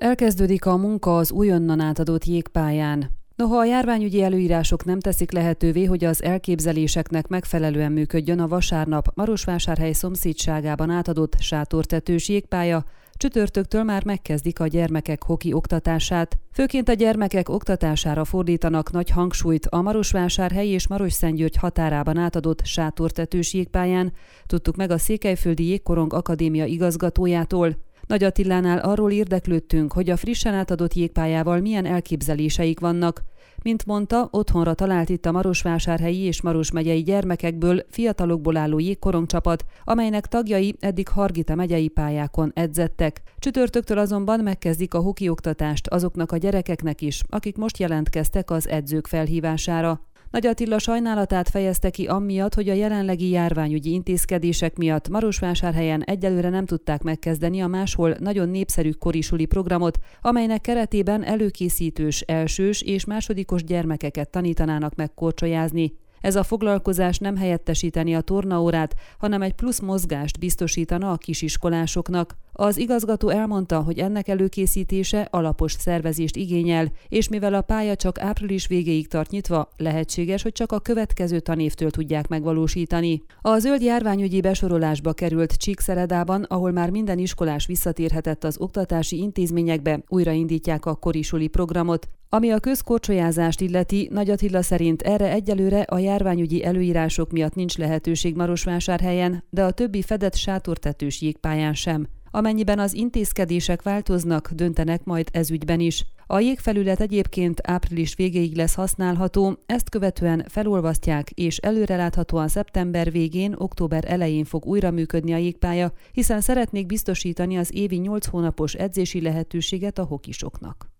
Elkezdődik a munka az újonnan átadott jégpályán. Noha a járványügyi előírások nem teszik lehetővé, hogy az elképzeléseknek megfelelően működjön a vasárnap Marosvásárhely szomszédságában átadott sátortetős jégpálya, csütörtöktől már megkezdik a gyermekek hoki oktatását. Főként a gyermekek oktatására fordítanak nagy hangsúlyt a Marosvásárhely és Marosszentgyörgy határában átadott sátortetős jégpályán, tudtuk meg a Székelyföldi Jégkorong Akadémia igazgatójától. Nagy Attilánál arról érdeklődtünk, hogy a frissen átadott jégpályával milyen elképzeléseik vannak. Mint mondta, otthonra talált itt a Marosvásárhelyi és Maros megyei gyermekekből, fiatalokból álló jégkorongcsapat, amelynek tagjai eddig Hargita megyei pályákon edzettek. Csütörtöktől azonban megkezdik a hoki oktatást azoknak a gyerekeknek is, akik most jelentkeztek az edzők felhívására. Nagy Attila sajnálatát fejezte ki amiatt, hogy a jelenlegi járványügyi intézkedések miatt Marosvásárhelyen egyelőre nem tudták megkezdeni a máshol nagyon népszerű korisuli programot, amelynek keretében előkészítős, elsős és másodikos gyermekeket tanítanának meg korcsolyázni. Ez a foglalkozás nem helyettesíteni a tornaórát, hanem egy plusz mozgást biztosítana a kisiskolásoknak. Az igazgató elmondta, hogy ennek előkészítése alapos szervezést igényel, és mivel a pálya csak április végéig tart nyitva, lehetséges, hogy csak a következő tanévtől tudják megvalósítani. A zöld járványügyi besorolásba került Csíkszeredában, ahol már minden iskolás visszatérhetett az oktatási intézményekbe, újraindítják a korisuli programot. Ami a közkorcsolyázást illeti, Nagy Attila szerint erre egyelőre a járványügyi előírások miatt nincs lehetőség Marosvásárhelyen, de a többi fedett sátortetős jégpályán sem. Amennyiben az intézkedések változnak, döntenek majd ezügyben is. A jégfelület egyébként április végéig lesz használható, ezt követően felolvasztják, és előreláthatóan szeptember végén, október elején fog újra működni a jégpálya, hiszen szeretnék biztosítani az évi 8 hónapos edzési lehetőséget a hokisoknak.